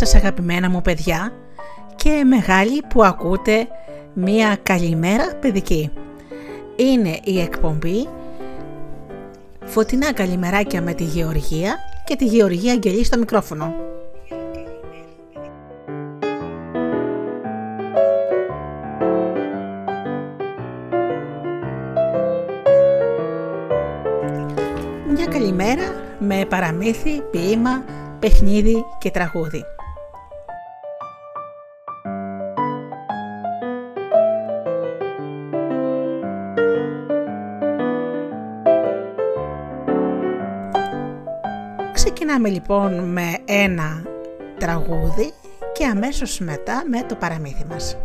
σας αγαπημένα μου παιδιά και μεγάλοι που ακούτε μία καλημέρα παιδική. Είναι η εκπομπή Φωτεινά καλημεράκια με τη Γεωργία και τη Γεωργία Αγγελή στο μικρόφωνο. Μια καλημέρα με παραμύθι, ποίημα, παιχνίδι και τραγούδι. Ξεκινάμε λοιπόν με ένα τραγούδι και αμέσως μετά με το παραμύθι μας.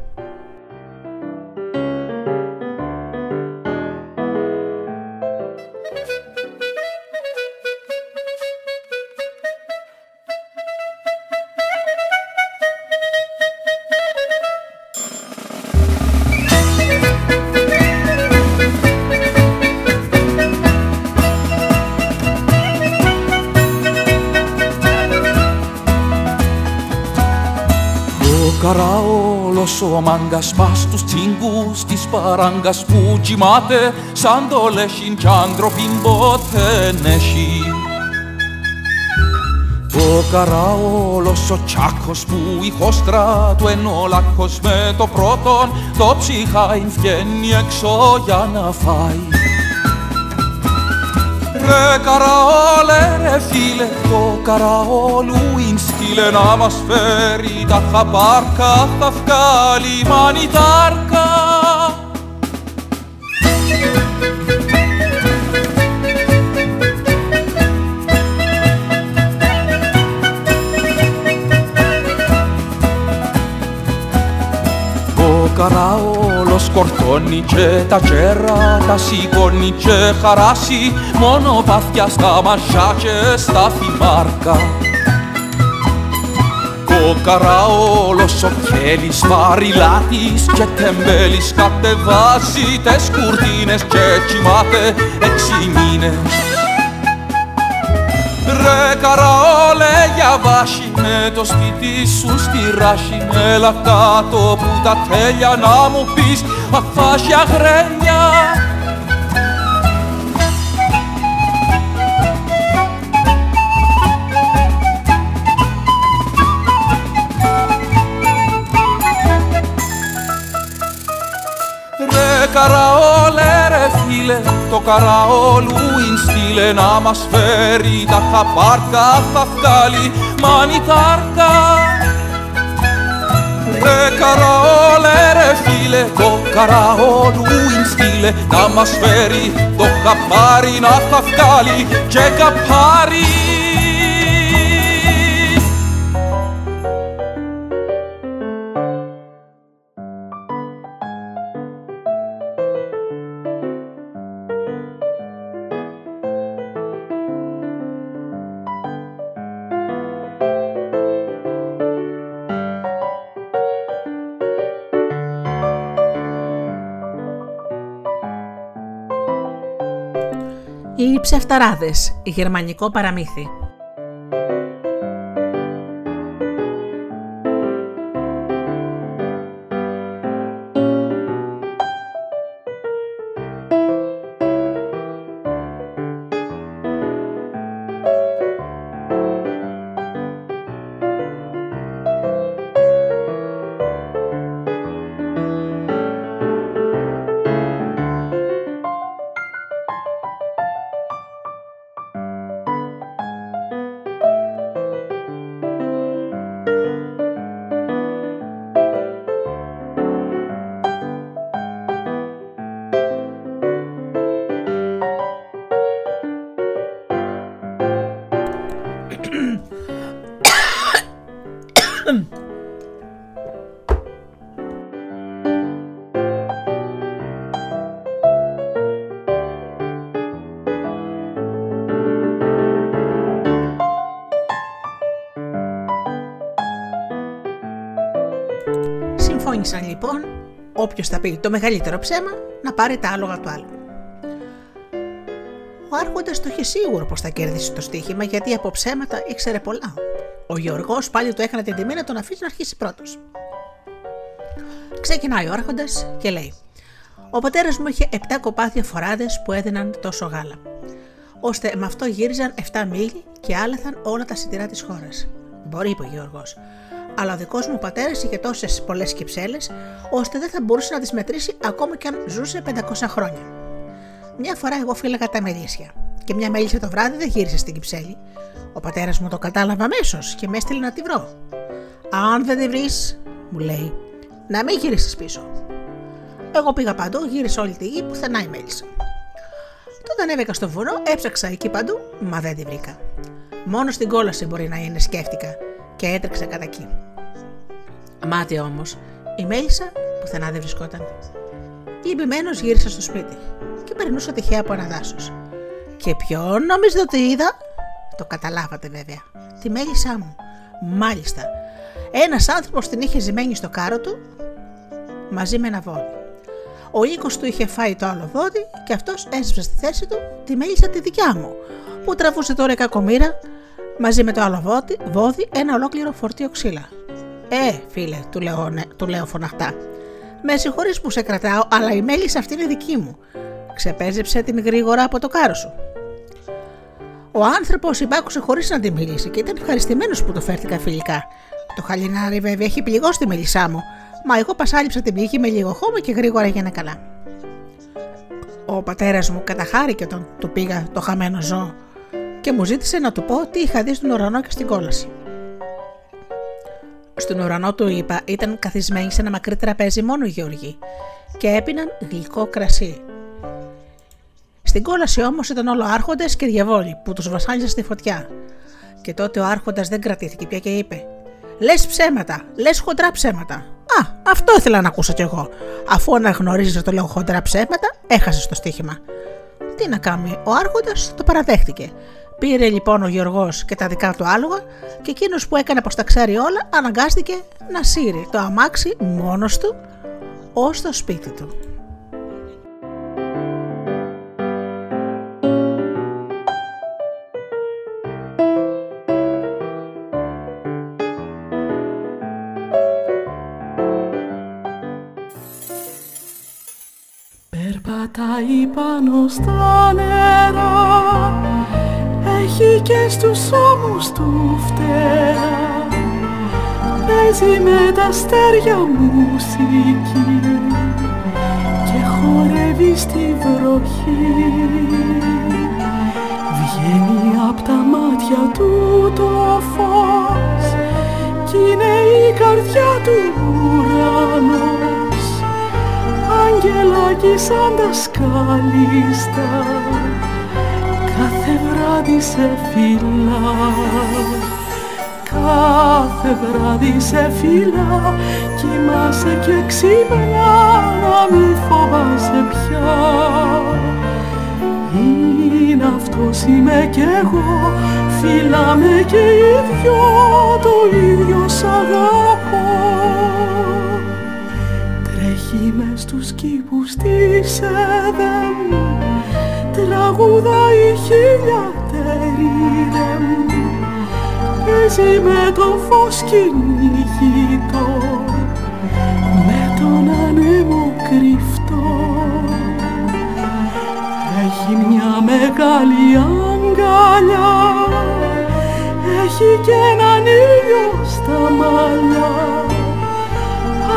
Ο μάγκας πας στους τσίγκους της παράγκας που κοιμάται σαν το λέχιν κι άντροπιν ποτέ έχει. Το καραόλος ο τσάκος που η χώστρα του εν ο λάκκος με το πρώτον το ψυχάιν βγαίνει έξω για να φάει. Ρε καραόλε ρε φίλε, το καραόλου είναι στείλε να μας φέρει τα χαπάρκα θα βγάλει μανιτάρκα. Ο καραόλ σκορτώνει και τα τσέρα τα σηκώνει και χαράσει μόνο πάθια στα μασιά και στα θυμάρκα. Ο καραόλος ο κέλης βαρυλάτης και τεμπέλης κατεβάζει τες κουρτίνες και κοιμάται έξι μήνες με το σπίτι σου στη ράση. Έλα κάτω που τα τέλεια να μου πεις. Αφάσια γρένια φίλε το καραόλου στείλε να μας φέρει τα χαπάρκα θα βγάλει μανιτάρκα. Ρε καραόλε ρε φίλε το καραόλου στείλε να μας φέρει το χαπάρι να θα βγάλει και καπάρι Οι ψευταράδες, γερμανικό παραμύθι. Όποιος θα πει το μεγαλύτερο ψέμα, να πάρει τα άλογα του άλλου. Ο Άρχοντας το είχε σίγουρο πως θα κερδίσει το στοίχημα γιατί από ψέματα ήξερε πολλά. Ο Γεωργό πάλι του έκανε την τιμή να τον αφήσει να αρχίσει πρώτος. Ξεκινάει ο Άρχοντας και λέει: Ο πατέρας μου είχε 7 κοπάδια φοράδες που έδιναν τόσο γάλα, ώστε με αυτό γύριζαν 7 μίλι και άλαθαν όλα τα σιτηρά της χώρας. Μπορεί, είπε ο Γιώργος, αλλά ο δικός μου πατέρας είχε τόσες πολλές κυψέλε, ώστε δεν θα μπορούσε να τις μετρήσει ακόμα και αν ζούσε 500 χρόνια. Μια φορά εγώ φύλαγα τα μελίσια και μια μέλισσα το βράδυ δεν γύρισε στην κυψέλη. Ο πατέρας μου το κατάλαβε αμέσως και με έστειλε να τη βρω. Αν δεν τη βρεις, μου λέει, να μην γυρίσεις πίσω. Εγώ πήγα παντού, γύρισα όλη τη γη, πουθενά η μέλισσα. Τότε ανέβηκα στο βουνό, έψαξα εκεί παντού, μα δεν τη βρήκα. Μόνο στην κόλαση μπορεί να είναι, σκέφτηκα και έτρεξε κατά εκεί. Μάτι όμως, η μέλισσα πουθενά δεν βρισκόταν. Λυπημένο γύρισα στο σπίτι και περνούσα τυχαία από ένα δάσος. Και ποιον νομίζετε ότι είδα, το καταλάβατε βέβαια, τη μέλισσά μου. Μάλιστα, ένας άνθρωπος την είχε ζημένη στο κάρο του μαζί με ένα βόδι. Ο οίκος του είχε φάει το άλλο βόδι και αυτός έσβησε στη θέση του τη μέλισσα τη δικιά μου, που τραβούσε τώρα κακομήρα μαζί με το άλλο βόδι, βόδι ένα ολόκληρο φορτίο ξύλα. Ε, φίλε, του λέω, ναι, του λέω φωναχτά. Με συγχωρείς που σε κρατάω, αλλά η μέλισσα αυτή είναι δική μου. Ξεπέζεψε την γρήγορα από το κάρο σου. Ο άνθρωπος υπάκουσε χωρίς να τη μιλήσει και ήταν ευχαριστημένος που το φέρθηκα φιλικά. Το χαλινάρι βέβαια έχει πληγώσει τη μελισσά μου, μα εγώ πασάλιψα την πληγή με λίγο χώμα και γρήγορα έγινε καλά. Ο πατέρας μου καταχάρηκε όταν του πήγα το χαμένο ζώο και μου ζήτησε να του πω τι είχα δει στον ουρανό και στην κόλαση. Στον ουρανό του είπα ήταν καθισμένοι σε ένα μακρύ τραπέζι μόνο οι Γεωργοί και έπιναν γλυκό κρασί. Στην κόλαση όμως ήταν όλο άρχοντες και διαβόλοι που τους βασάνιζαν στη φωτιά. Και τότε ο άρχοντας δεν κρατήθηκε πια και είπε: Λες ψέματα, λες χοντρά ψέματα. Α, αυτό ήθελα να ακούσω κι εγώ. Αφού αναγνωρίζεις το λέω χοντρά ψέματα, έχασες το στοίχημα. Τι να κάνει, ο Άρχοντας το παραδέχτηκε. Πήρε λοιπόν ο Γιώργος και τα δικά του άλογα και εκείνος που έκανε πως τα ξέρει όλα αναγκάστηκε να σύρει το αμάξι μόνος του ως το σπίτι του. Περπατάει πάνω στα νερά Έχει και στους ώμους του φτερά Παίζει με τα αστέρια μουσική Και χορεύει στη βροχή. Βγαίνει απ' τα μάτια του το φως Κι είναι η καρδιά του ουρανός. Αγγελάκι σαν τα σκάλιστα κάθε βράδυ σε φυλά κάθε βράδυ σε φυλά κοιμάσαι και ξύπνα να μη φοβάσαι πια. Είναι αυτός είμαι κι εγώ φυλάμε και οι δυο το ίδιο σ' αγαπώ. Τρέχει μες στους κήπους της Εδέμ Τραγουδάει χιλιατερίδεμ Παίζει με το φως κυνηγητό Με τον ανέμο κρυφτό. Έχει μια μεγάλη αγκαλιά Έχει και έναν ήλιο στα μαλλιά.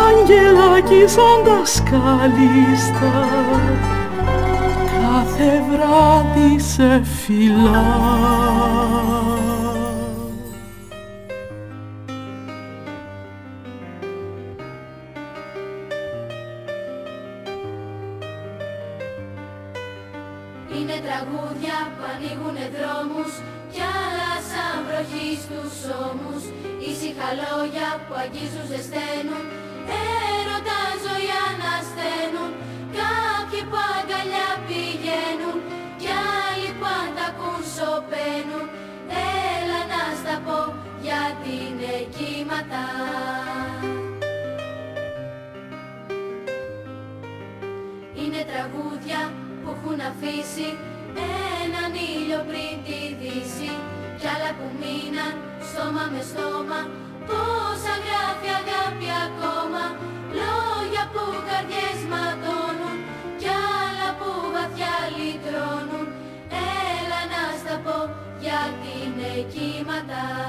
Αγγελάκι σαν τα σκαλίστα κάθε βράδυ σε φυλά. Είναι τραγούδια που ανοίγουνε δρόμους κι άλλα σαν βροχή στους ώμους ήσυχα λόγια που αγγίζουν ζεσταίνουν Έρωτα ζωή ανασταίνουν τραγούδια που έχουν αφήσει έναν ήλιο πριν τη δύση. Κι άλλα που μείναν στόμα με στόμα πόσα γράφει αγάπη ακόμα. Λόγια που καρδιές ματώνουν κι άλλα που βαθιά λυτρώνουν. Έλα να στα πω γιατί είναι κύματα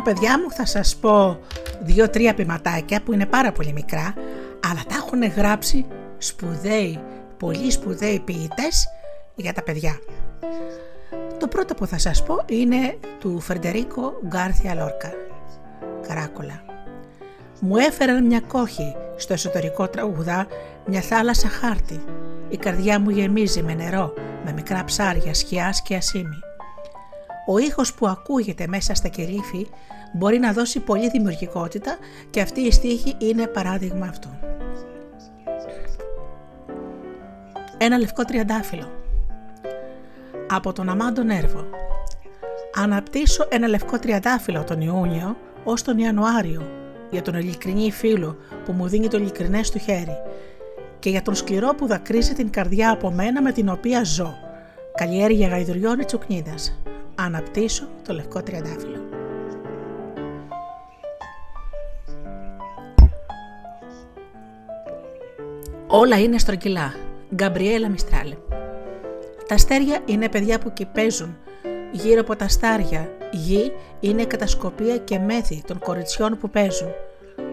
τώρα παιδιά μου θα σας πω δύο-τρία ποιηματάκια που είναι πάρα πολύ μικρά αλλά τα έχουν γράψει σπουδαίοι, πολύ σπουδαίοι ποιητές για τα παιδιά. Το πρώτο που θα σας πω είναι του Φερντερίκο Γκάρθια Λόρκα. Καράκολα. Μου έφεραν μια κόχη στο εσωτερικό τραγουδά μια θάλασσα χάρτη. Η καρδιά μου γεμίζει με νερό, με μικρά ψάρια, σκιάς και ασίμι. Ο ήχος που ακούγεται μέσα στα κελίφη μπορεί να δώσει πολλή δημιουργικότητα και αυτή η στίχη είναι παράδειγμα αυτού. Ένα λευκό τριαντάφυλλο. Από τον Αμάντο Νέρβο. Αναπτύσσω ένα λευκό τριαντάφυλλο τον Ιούνιο ως τον Ιανουάριο για τον ειλικρινή φίλο που μου δίνει το ειλικρινές του χέρι και για τον σκληρό που δακρύζει την καρδιά από μένα με την οποία ζω. Καλλιέργεια γαϊδουριών ή τσουκνίδας. Αναπτύσσω το λευκό τριαντάφυλλο. Όλα είναι στρογγυλά. Γκαμπριέλα Μιστράλε. Τα αστέρια είναι παιδιά που κυπέζουν. Γύρω από τα στάρια, γη είναι κατασκοπία και μέθη των κοριτσιών που παίζουν.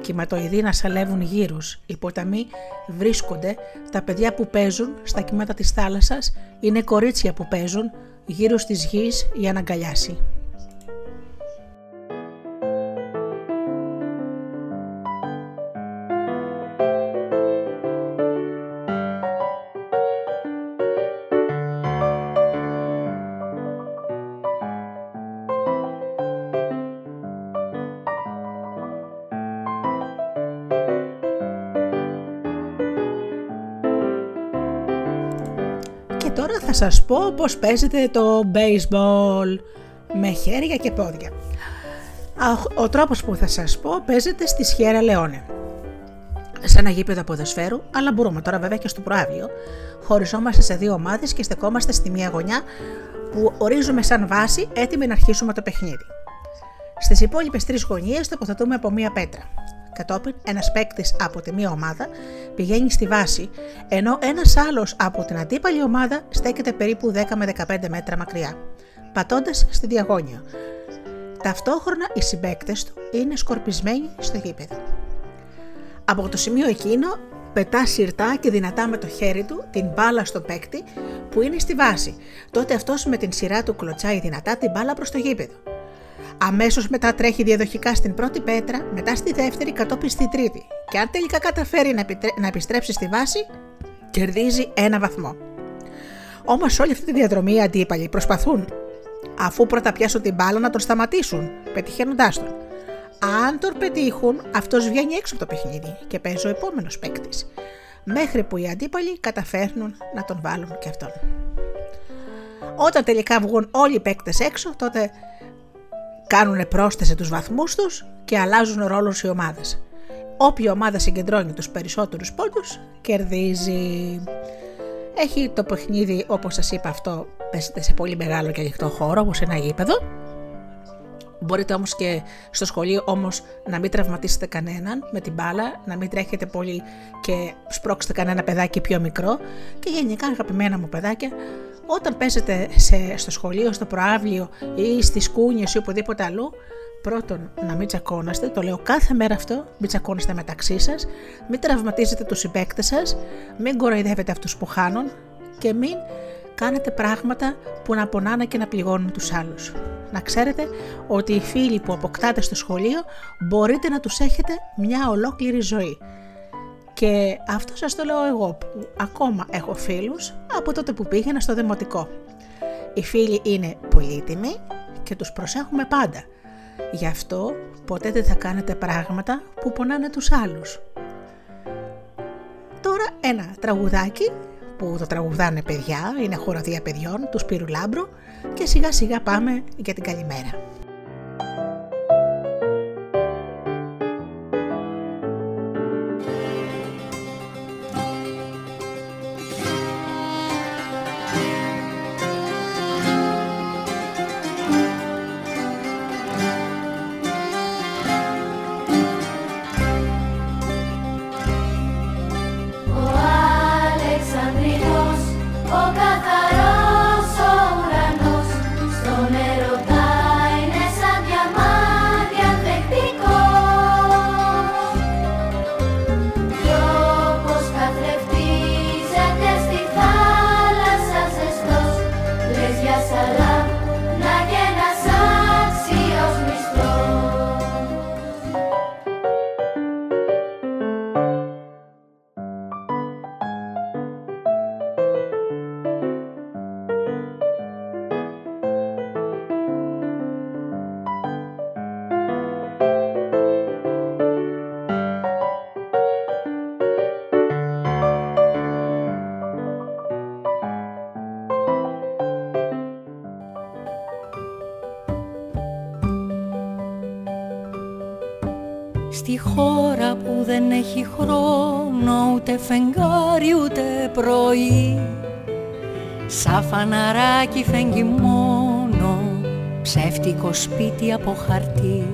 Κυματοειδή να σαλεύουν γύρους. Οι ποταμοί βρίσκονται, τα παιδιά που παίζουν στα κύματα της θάλασσας είναι κορίτσια που παίζουν γύρω της γης για να αγκαλιάσει. Θα σας πω πώς παίζεται το baseball με χέρια και πόδια. Α, Ο τρόπος που θα σας πω παίζεται στη Σιέρα Λεόνε. Σε ένα γήπεδο ποδοσφαίρου, αλλά μπορούμε τώρα βέβαια και στο προάβλιο. Χωριζόμαστε σε δύο ομάδες και στεκόμαστε στη μία γωνιά που ορίζουμε σαν βάση έτοιμοι να αρχίσουμε το παιχνίδι. Στις υπόλοιπες τρεις γωνίες τοποθετούμε από μία πέτρα. Κατόπιν, ένας παίκτης από τη μία ομάδα πηγαίνει στη βάση, ενώ ένας άλλος από την αντίπαλη ομάδα στέκεται περίπου 10 με 15 μέτρα μακριά, πατώντας στη διαγώνια. Ταυτόχρονα οι συμπαίκτες του είναι σκορπισμένοι στο γήπεδο. Από το σημείο εκείνο πετά σιρτά και δυνατά με το χέρι του την μπάλα στον παίκτη που είναι στη βάση. Τότε αυτός με την σειρά του κλωτσάει δυνατά την μπάλα προς το γήπεδο. Αμέσως μετά τρέχει διαδοχικά στην πρώτη πέτρα, μετά στη δεύτερη, κατόπιν στη τρίτη. Και αν τελικά καταφέρει να, να επιστρέψει στη βάση, κερδίζει ένα βαθμό. Όμως όλη αυτή τη διαδρομή οι αντίπαλοι προσπαθούν, αφού πρώτα πιάσουν την μπάλα, να τον σταματήσουν, πετυχαίνοντάς τον. Αν τον πετύχουν, αυτός βγαίνει έξω από το παιχνίδι και παίζει ο επόμενος παίκτης. Μέχρι που οι αντίπαλοι καταφέρνουν να τον βάλουν και αυτόν. Όταν τελικά βγουν όλοι οι παίκτες έξω, τότε κάνουν πρόσθεση τους βαθμούς τους και αλλάζουν ρόλους οι ομάδες. Όποια ομάδα συγκεντρώνει τους περισσότερους πόντους, κερδίζει. Έχει το παιχνίδι, όπως σας είπα αυτό, παίζεται σε πολύ μεγάλο και ανοιχτό χώρο, όπως ένα γήπεδο. Μπορείτε όμως και στο σχολείο όμως να μην τραυματίσετε κανέναν με την μπάλα, να μην τρέχετε πολύ και σπρώξετε κανένα παιδάκι πιο μικρό και γενικά αγαπημένα μου παιδάκια, όταν παίζετε σε, στο σχολείο, στο προάβλιο ή στις κούνιες ή οπουδήποτε αλλού, πρώτον να μην τσακώνεστε, το λέω κάθε μέρα αυτό, μην τσακώνεστε μεταξύ σας, μην τραυματίζετε τους συμπέκτες σας, μην κοροϊδεύετε αυτούς που χάνουν και μην κάνετε πράγματα που να πονάνε και να πληγώνουν τους άλλους. Να ξέρετε ότι οι φίλοι που αποκτάτε στο σχολείο μπορείτε να τους έχετε μια ολόκληρη ζωή. Και αυτό σας το λέω εγώ που ακόμα έχω φίλους από τότε που πήγαινα στο δημοτικό. Οι φίλοι είναι πολύτιμοι και τους προσέχουμε πάντα. Γι' αυτό ποτέ δεν θα κάνετε πράγματα που πονάνε τους άλλους. Τώρα ένα τραγουδάκι που το τραγουδάνε παιδιά, είναι χοροδία παιδιών, του Σπύρου Λάμπρου και σιγά σιγά πάμε για την καλημέρα. Φεγγάρι ούτε πρωί Σαν φαναράκι φεγγει μόνο ψεύτικο σπίτι από χαρτί.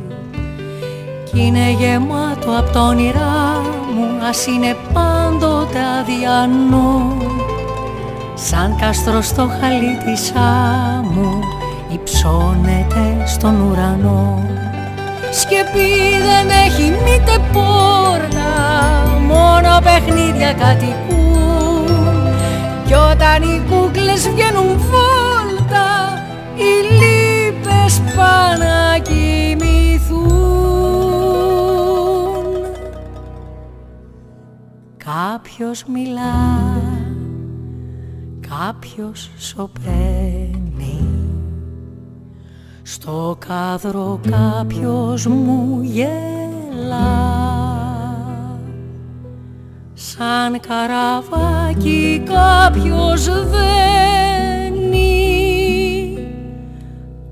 Κι είναι γεμάτο από το όνειρά μου ας είναι πάντοτε αδιανό. Σαν κάστρο στο χαλί της άμμου υψώνεται στον ουρανό Σκεπή δεν έχει μήτε πόρτα μόνο παιχνίδια κατοικούν. Κι όταν οι κούκλες βγαίνουν βόλτα οι λύπες πάνε να κοιμηθούν. Κάποιος μιλά, κάποιος σωπαίνει στο κάδρο κάποιος μου γελά σαν καραβάκι κάποιος δένει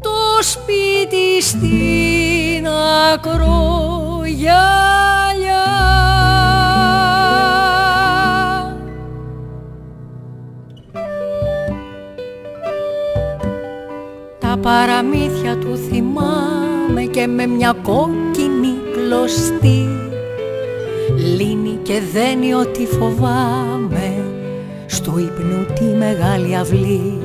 το σπίτι στην ακρογιαλιά. Τα παραμύθια του θυμάμαι και με μια κόκκινη κλωστή λύνει και δένει ό,τι φοβάμαι στο ύπνο τη μεγάλη αυλή.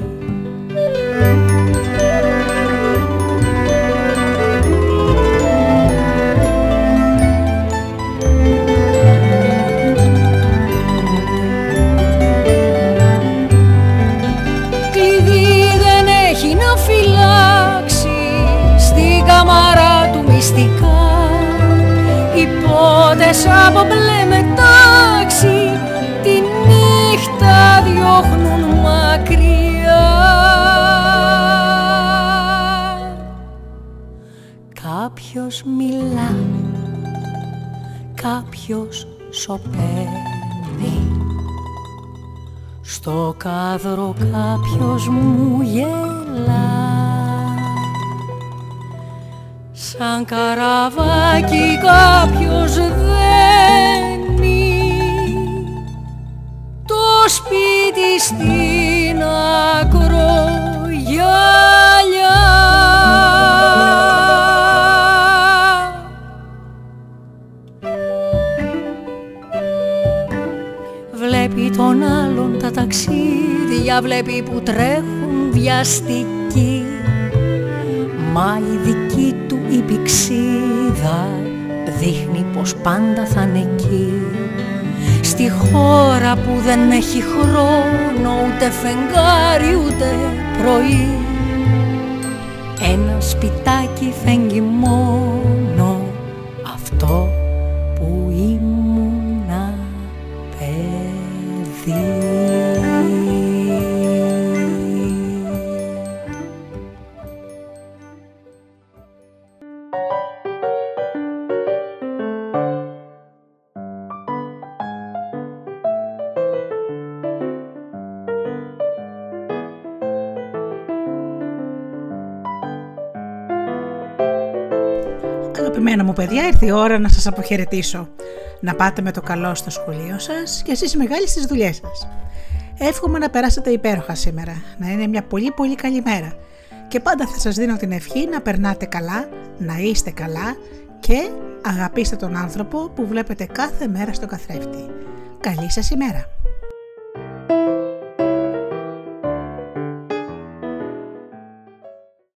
Φώτες από μπλε μετάξι τη νύχτα διώχνουν μακριά. Κάποιος μιλά, κάποιος σωπαίνει. Στο κάδρο κάποιος μου γελά Σαν καραβάκι κάποιος δένει. Το σπίτι στην ακρογιαλιά Βλέπει τον άλλον τα ταξίδια Βλέπει που τρέχουν βιαστικοί Μα η δική του η πηξίδα δείχνει πως πάντα θα είναι εκεί. Στη χώρα που δεν έχει χρόνο ούτε φεγγάρι ούτε πρωί. Ένα σπιτάκι φέγγει Αγαπημένα μου παιδιά, ήρθε η ώρα να σας αποχαιρετήσω. Να πάτε με το καλό στο σχολείο σας και εσείς μεγάλοι στις δουλειές σας. Εύχομαι να περάσετε υπέροχα σήμερα, να είναι μια πολύ πολύ καλή μέρα. Και πάντα θα σας δίνω την ευχή να περνάτε καλά, να είστε καλά και αγαπήστε τον άνθρωπο που βλέπετε κάθε μέρα στο καθρέφτη. Καλή σας ημέρα!